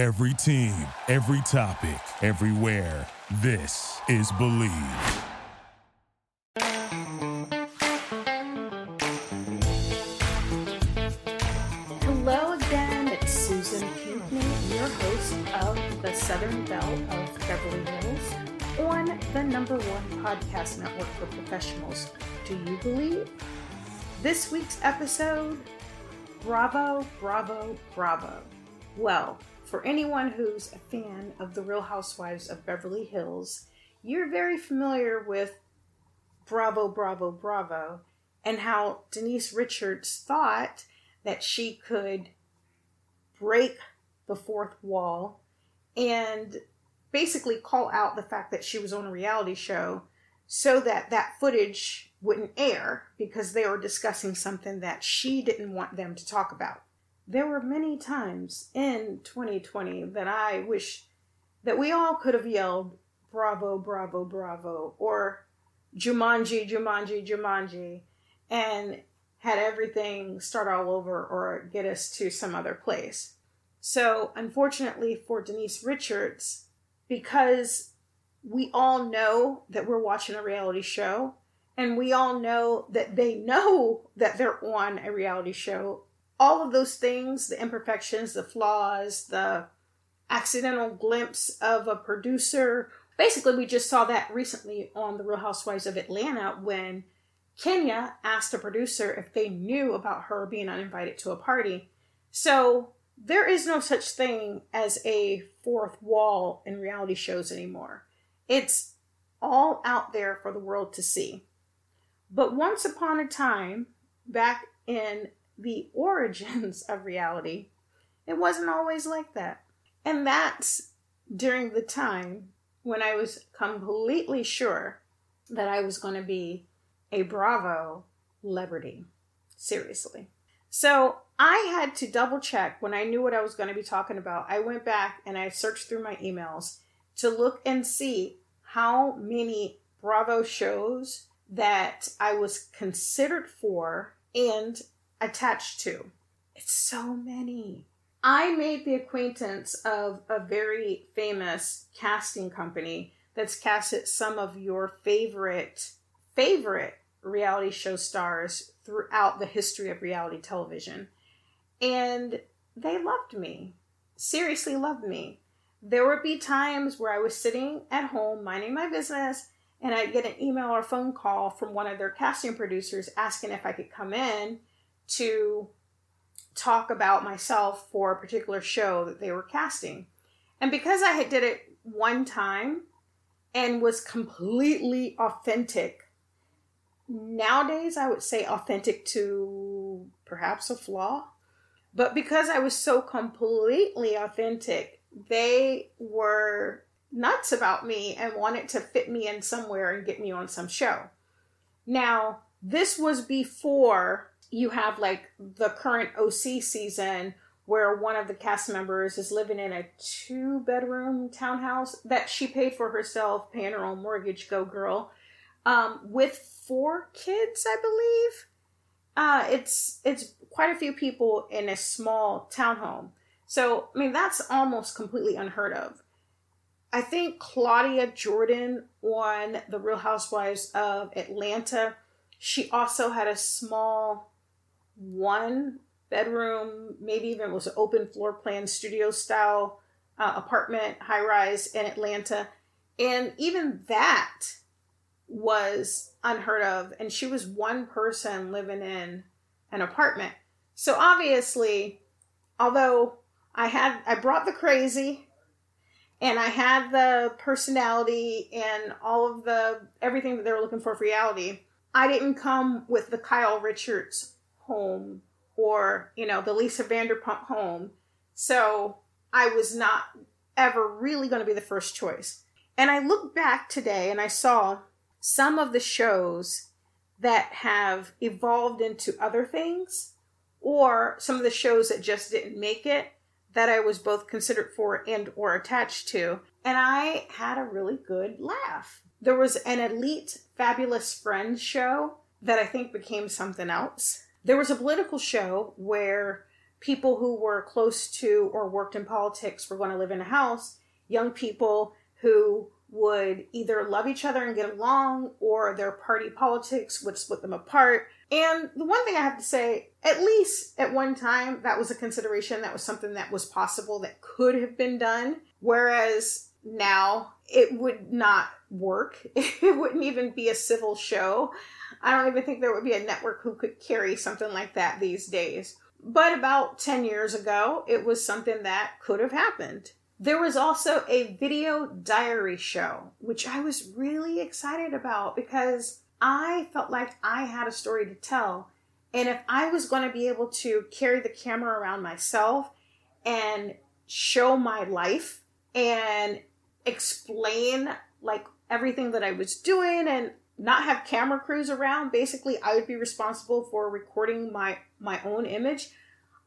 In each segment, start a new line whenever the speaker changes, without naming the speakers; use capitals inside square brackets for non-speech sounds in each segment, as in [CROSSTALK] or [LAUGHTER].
Every team, every topic, everywhere. This is Bleav.
Hello again, it's Susan Pinkney, your host of the Southern Belle of Beverly Hills on the number one podcast network for professionals. Do you believe? This week's episode Bravo, bravo, bravo. Well, for anyone who's a fan of The Real Housewives of Beverly Hills, you're very familiar with Bravo, Bravo, Bravo, and how Denise Richards thought that she could break the fourth wall and basically call out the fact that she was on a reality show so that that footage wouldn't air because they were discussing something that she didn't want them to talk about. There were many times in 2020 that I wish that we all could have yelled bravo bravo bravo or Jumanji Jumanji Jumanji and had everything start all over or get us to some other place. So, unfortunately for Denise Richards, because we all know that we're watching a reality show and we all know that they know that they're on a reality show, all of those things, the imperfections, the flaws, the accidental glimpse of a producer. Basically, we just saw that recently on The Real Housewives of Atlanta when Kenya asked a producer if they knew about her being uninvited to a party. So there is no such thing as a fourth wall in reality shows anymore. It's all out there for the world to see. But once upon a time, back in the origins [LAUGHS] of reality, it wasn't always like that. And that's during the time when I was completely sure that I was going to be a Bravo celebrity. Seriously. So I had to double check when I knew what I was going to be talking about. I went back and I searched through my emails to look and see how many Bravo shows that I was considered for and attached to. It's so many. I made the acquaintance of a very famous casting company that's casted some of your favorite favorite reality show stars throughout the history of reality television. And they loved me. Seriously loved me. There would be times where I was sitting at home minding my business and I'd get an email or phone call from one of their casting producers asking if I could come in to talk about myself for a particular show that they were casting. And because I had did it one time and was completely authentic nowadays I would say authentic to perhaps a flaw. But because I was so completely authentic, they were nuts about me and wanted to fit me in somewhere and get me on some show. Now, this was before you have like the current OC season where one of the cast members is living in a two bedroom townhouse that she paid for herself, paying her own mortgage, go girl, um, with four kids, I believe. Uh, it's it's quite a few people in a small townhome. So I mean that's almost completely unheard of. I think Claudia Jordan on The Real Housewives of Atlanta. She also had a small one bedroom, maybe even was an open floor plan studio style uh, apartment, high rise in Atlanta. And even that was unheard of and she was one person living in an apartment so obviously although i had i brought the crazy and i had the personality and all of the everything that they were looking for for reality i didn't come with the kyle richards home or you know the lisa vanderpump home so i was not ever really going to be the first choice and i look back today and i saw some of the shows that have evolved into other things or some of the shows that just didn't make it that I was both considered for and or attached to and I had a really good laugh. There was an elite fabulous friends show that I think became something else. There was a political show where people who were close to or worked in politics were going to live in a house, young people who would either love each other and get along or their party politics would split them apart. And the one thing I have to say, at least at one time, that was a consideration. That was something that was possible that could have been done. Whereas now it would not work. [LAUGHS] It wouldn't even be a civil show. I don't even think there would be a network who could carry something like that these days. But about 10 years ago, it was something that could have happened. There was also a video diary show, which I was really excited about because I felt like I had a story to tell. And if I was going to be able to carry the camera around myself and show my life and explain like everything that I was doing and not have camera crews around basically i would be responsible for recording my my own image.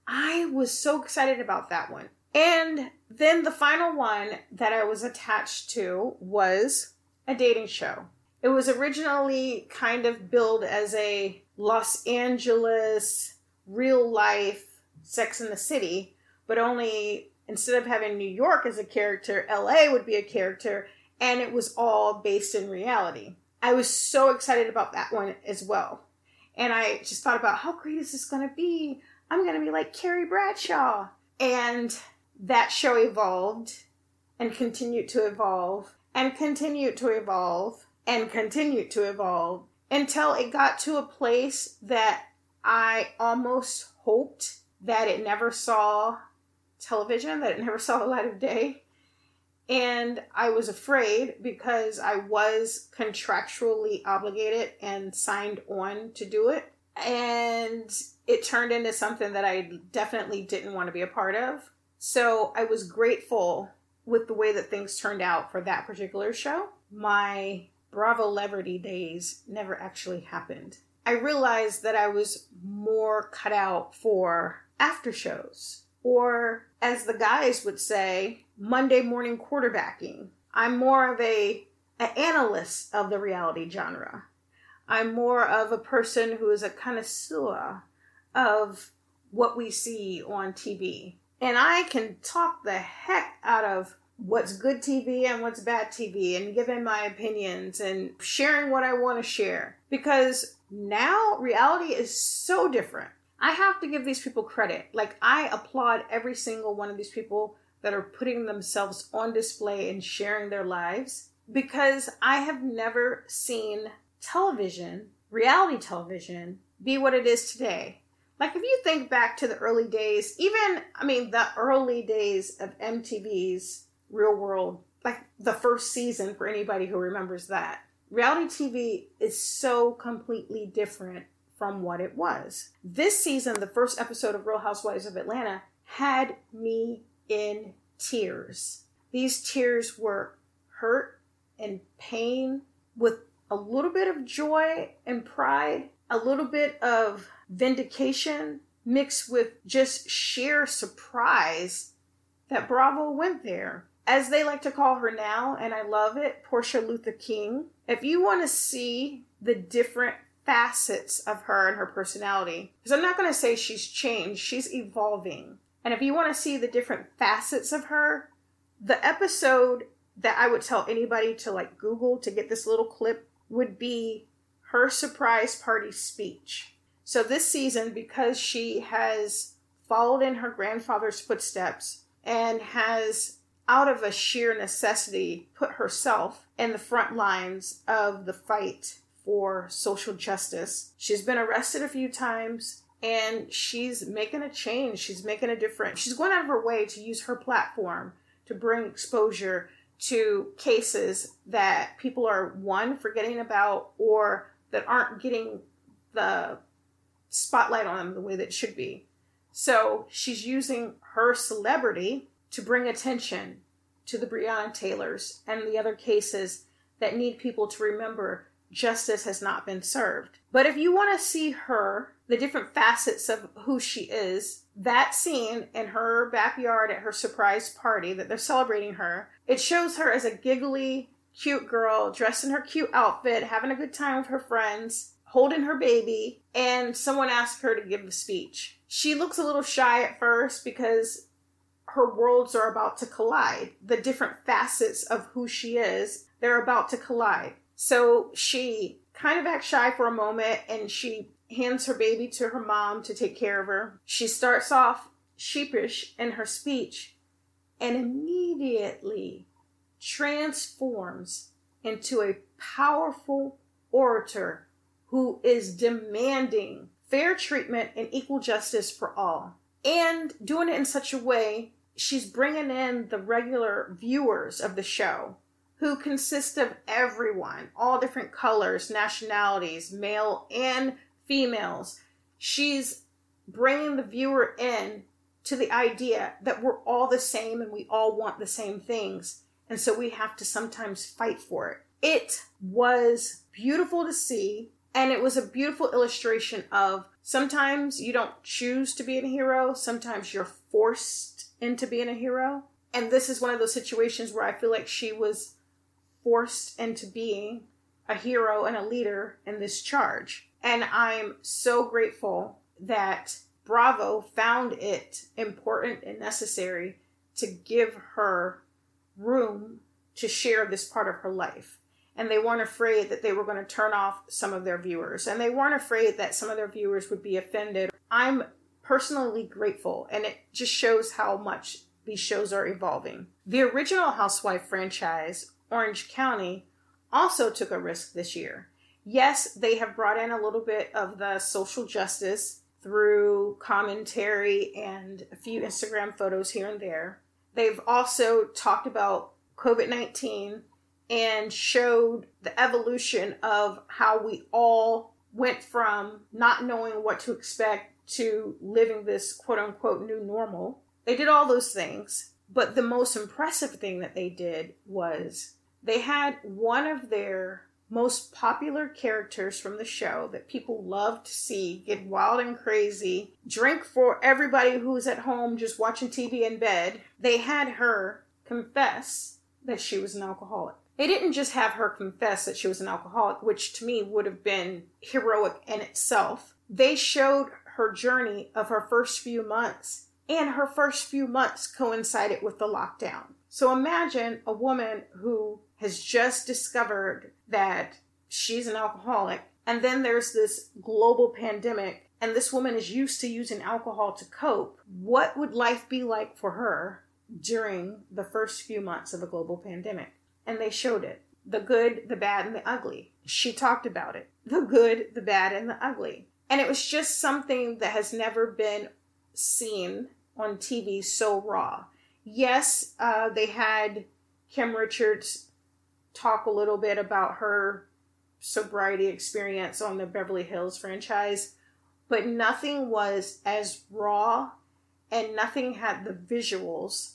I was so excited about that one. And then the final one that i was attached to was a dating show. It was originally kind of billed as a los angeles real life sex in the city but only instead of having new york as a character la would be a character and it was all based in reality I was so excited about that one as well. And I just thought about how great is this going to be? I'm going to be like Carrie Bradshaw. And that show evolved and continued to evolve and continued to evolve and continued to evolve until it got to a place that I almost hoped that it never saw television, that it never saw the light of day. And I was afraid because I was contractually obligated and signed on to do it. And it turned into something that I definitely didn't want to be a part of. So I was grateful with the way that things turned out for that particular show. My Bravo Celebrity days never actually happened. I realized that I was more cut out for after shows, or as the guys would say, Monday morning quarterbacking. I'm more of a an analyst of the reality genre. I'm more of a person who is a connoisseur of what we see on TV. And I can talk the heck out of what's good TV and what's bad TV and giving my opinions and sharing what I want to share. Because now reality is so different. I have to give these people credit. Like, I applaud every single one of these people that are putting themselves on display and sharing their lives because I have never seen television, reality television, be what it is today. Like, if you think back to the early days, even, I mean, the early days of MTV's Real World, like the first season for anybody who remembers that, reality TV is so completely different from what it was. This season, the first episode of Real Housewives of Atlanta, had me in tears. These tears were hurt and pain with a little bit of joy and pride, a little bit of vindication mixed with just sheer surprise that Bravo went there. As they like to call her now, and I love it, Porsha Luther King. If you want to see the different facets of her and her personality, because I'm not going to say she's changed, she's evolving. And if you want to see the different facets of her, the episode that I would tell anybody to like Google to get this little clip would be her surprise party speech. So this season, because she has followed in her grandfather's footsteps and has, out of a sheer necessity, put herself in the front lines of the fight for social justice. She's been arrested a few times and she's making a change. She's making a difference. She's going out of her way to use her platform to bring exposure to cases that people are one forgetting about or that aren't getting the spotlight on them the way that it should be. So she's using her celebrity to bring attention to the Breonna Taylors and the other cases that need people to remember justice has not been served. But if you want to see her the different facets of who she is. That scene in her backyard at her surprise party that they're celebrating her, it shows her as a giggly, cute girl dressed in her cute outfit, having a good time with her friends, holding her baby, and someone asks her to give a speech. she looks a little shy at first because her worlds are about to collide. The different facets of who she is, they're about to collide. So she kind of acts shy for a moment and she hands her baby to her mom to take care of her. She starts off sheepish in her speech and immediately transforms into a powerful orator who is demanding fair treatment and equal justice for all. And doing it in such a way, she's bringing in the regular viewers of the show who consist of everyone, all different colors, nationalities, male and females. She's bringing the viewer in to the idea that we're all the same and we all want the same things. And so we have to sometimes fight for it. It was beautiful to see. And it was a beautiful illustration of sometimes you don't choose to be a hero, sometimes you're forced into being a hero. And this is one of those situations where I feel like she was forced into being a hero and a leader in this charge. And I'm so grateful that Bravo found it important and necessary to give her room to share this part of her life. And they weren't afraid that they were going to turn off some of their viewers. And they weren't afraid that some of their viewers would be offended. I'm personally grateful, and it just shows how much these shows are evolving. The original Housewife franchise, Orange County, also took a risk this year. Yes, they have brought in a little bit of the social justice through commentary and a few Instagram photos here and there. They've also talked about COVID 19 and showed the evolution of how we all went from not knowing what to expect to living this quote unquote new normal. They did all those things, but the most impressive thing that they did was they had one of their most popular characters from the show that people love to see get wild and crazy, drink for everybody who's at home just watching TV in bed. They had her confess that she was an alcoholic. They didn't just have her confess that she was an alcoholic, which to me would have been heroic in itself. They showed her journey of her first few months, and her first few months coincided with the lockdown. So imagine a woman who has just discovered that she's an alcoholic, and then there's this global pandemic, and this woman is used to using alcohol to cope. What would life be like for her during the first few months of a global pandemic? And they showed it the good, the bad, and the ugly. She talked about it the good, the bad, and the ugly. And it was just something that has never been seen on TV so raw. Yes, uh, they had Kim Richards talk a little bit about her sobriety experience on the Beverly Hills franchise, but nothing was as raw and nothing had the visuals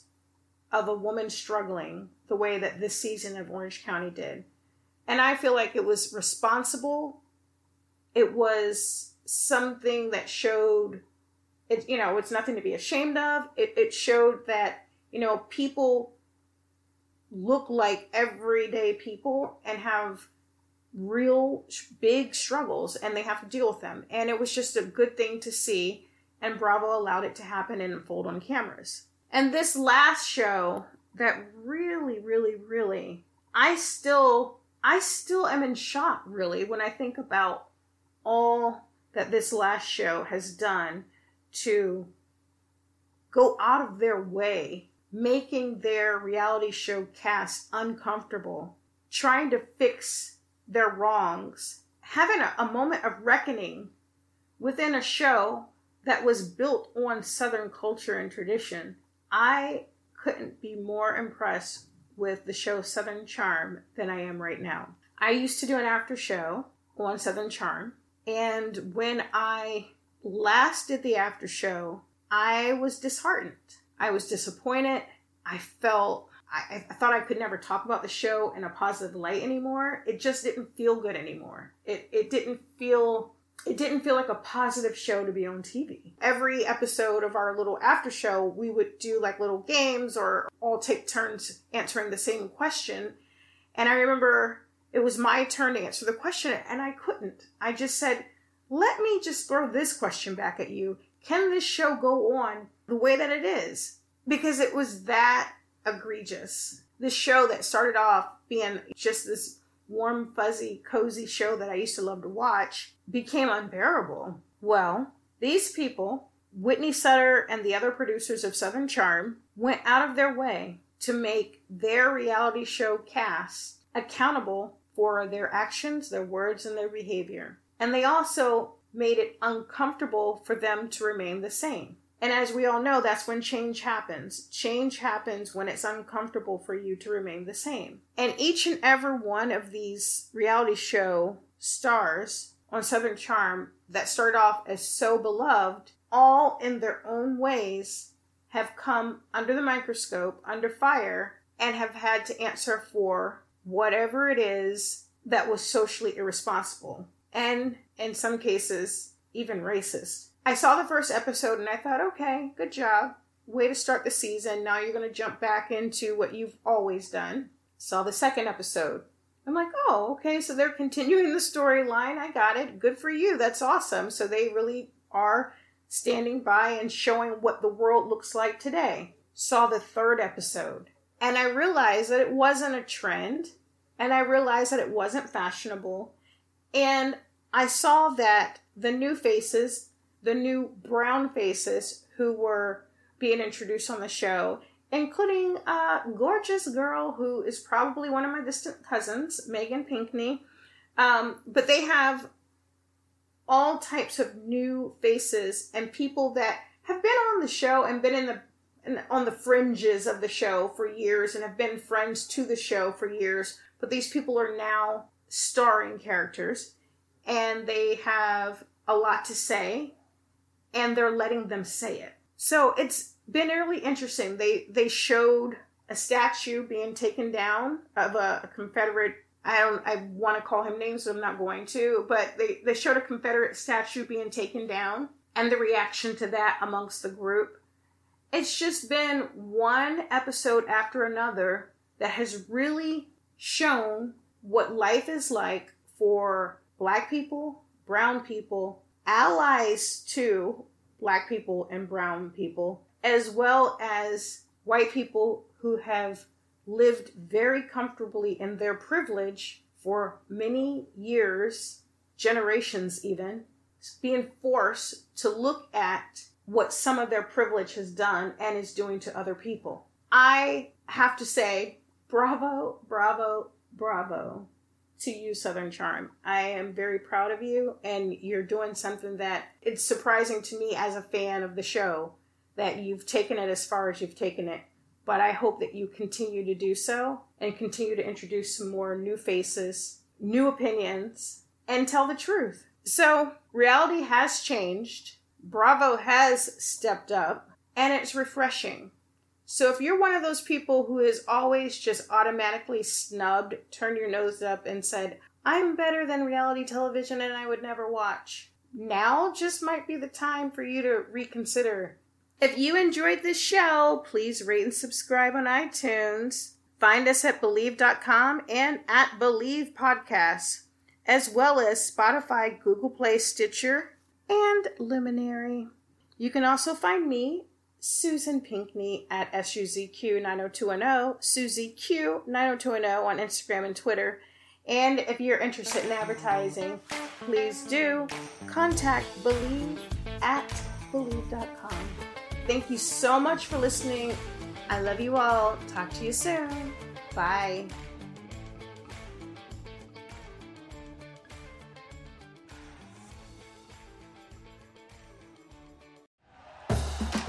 of a woman struggling the way that this season of Orange County did. And I feel like it was responsible. It was something that showed it you know, it's nothing to be ashamed of. It it showed that, you know, people look like everyday people and have real big struggles and they have to deal with them. And it was just a good thing to see. And Bravo allowed it to happen and unfold on cameras. And this last show that really, really, really, I still, I still am in shock really when I think about all that this last show has done to go out of their way making their reality show cast uncomfortable, trying to fix their wrongs, having a, a, moment of reckoning within a show that was built on Southern culture and tradition. I couldn't be more impressed with the show Southern Charm than I am right now. I used to do an after show on Southern Charm, and when I last did the after show, I was disheartened I was disappointed. I felt I, I, thought I could never talk about the show in a positive light anymore. It just didn't feel good anymore. It it didn't feel it didn't feel like a positive show to be on TV. Every episode of our little after show, we would do like little games or all take turns answering the same question. And I remember it was my turn to answer the question and I couldn't. I just said, "Let me just throw this question back at you can this show go on the way that it is? Because it was that egregious. This show that started off being just this warm, fuzzy, cozy show that I used to love to watch became unbearable. Well, these people, Whitney Sudler and the other producers of Southern Charm, went out of their way to make their reality show cast accountable for their actions, their words, and their behavior. And they also made it uncomfortable for them to remain the same. And as we all know, that's when change happens. Change happens when it's uncomfortable for you to remain the same. And each and every one of these reality show stars on Southern Charm that started off as so beloved, all in their own ways, have come under the microscope, under fire, and have had to answer for whatever it is that was socially irresponsible. And in some cases, even racist. I saw the first episode and I thought, okay, good job. Way to start the season. Now you're going to jump back into what you've always done. Saw the second episode. I'm like, oh, okay, so they're continuing the storyline. I got it. Good for you. That's awesome. So they really are standing by and showing what the world looks like today. Saw the third episode. And I realized that it wasn't a trend. And I realized that it wasn't fashionable. And I saw that the new faces, the new brown faces who were being introduced on the show, including a gorgeous girl who is probably one of my distant cousins, Megan Pinkney. Um, but they have all types of new faces and people that have been on the show and been in the on the fringes of the show for years and have been friends to the show for years. But these people are now starring characters and they have a lot to say and they're letting them say it. So it's been really interesting. They they showed a statue being taken down of a, a Confederate. I don't. I want to call him names, so I'm not going to. But they they showed a Confederate statue being taken down, and the reaction to that amongst the group. It's just been one episode after another that has really shown what life is like for black people, brown people, allies to black people and brown people, as well as white people who have lived very comfortably in their privilege for many years, generations even, being forced to look at what some of their privilege has done and is doing to other people. I have to say, bravo, bravo, bravo to you, Southern Charm. I am very proud of you, and you're doing something that it's surprising to me as a fan of the show that you've taken it as far as you've taken it. But I hope that you continue to do so and continue to introduce some more new faces, new opinions, and tell the truth. So, reality has changed. Bravo has stepped up, and it's refreshing. So if you're one of those people who is always just automatically snubbed, turned your nose up, and said, I'm better than reality television and I would never watch, now just might be the time for you to reconsider. If you enjoyed this show, please rate and subscribe on iTunes. Find us at Bleav.com and at Bleav Podcasts, as well as Spotify, Google Play, Stitcher, and Luminary. You can also find me Susan Pinkney at SUZQ90210, Susie Q90210 on Instagram and Twitter. And if you're interested in advertising, please do contact Bleav at Bleav.com. Thank you so much for listening. I love you all. Talk to you soon. Bye.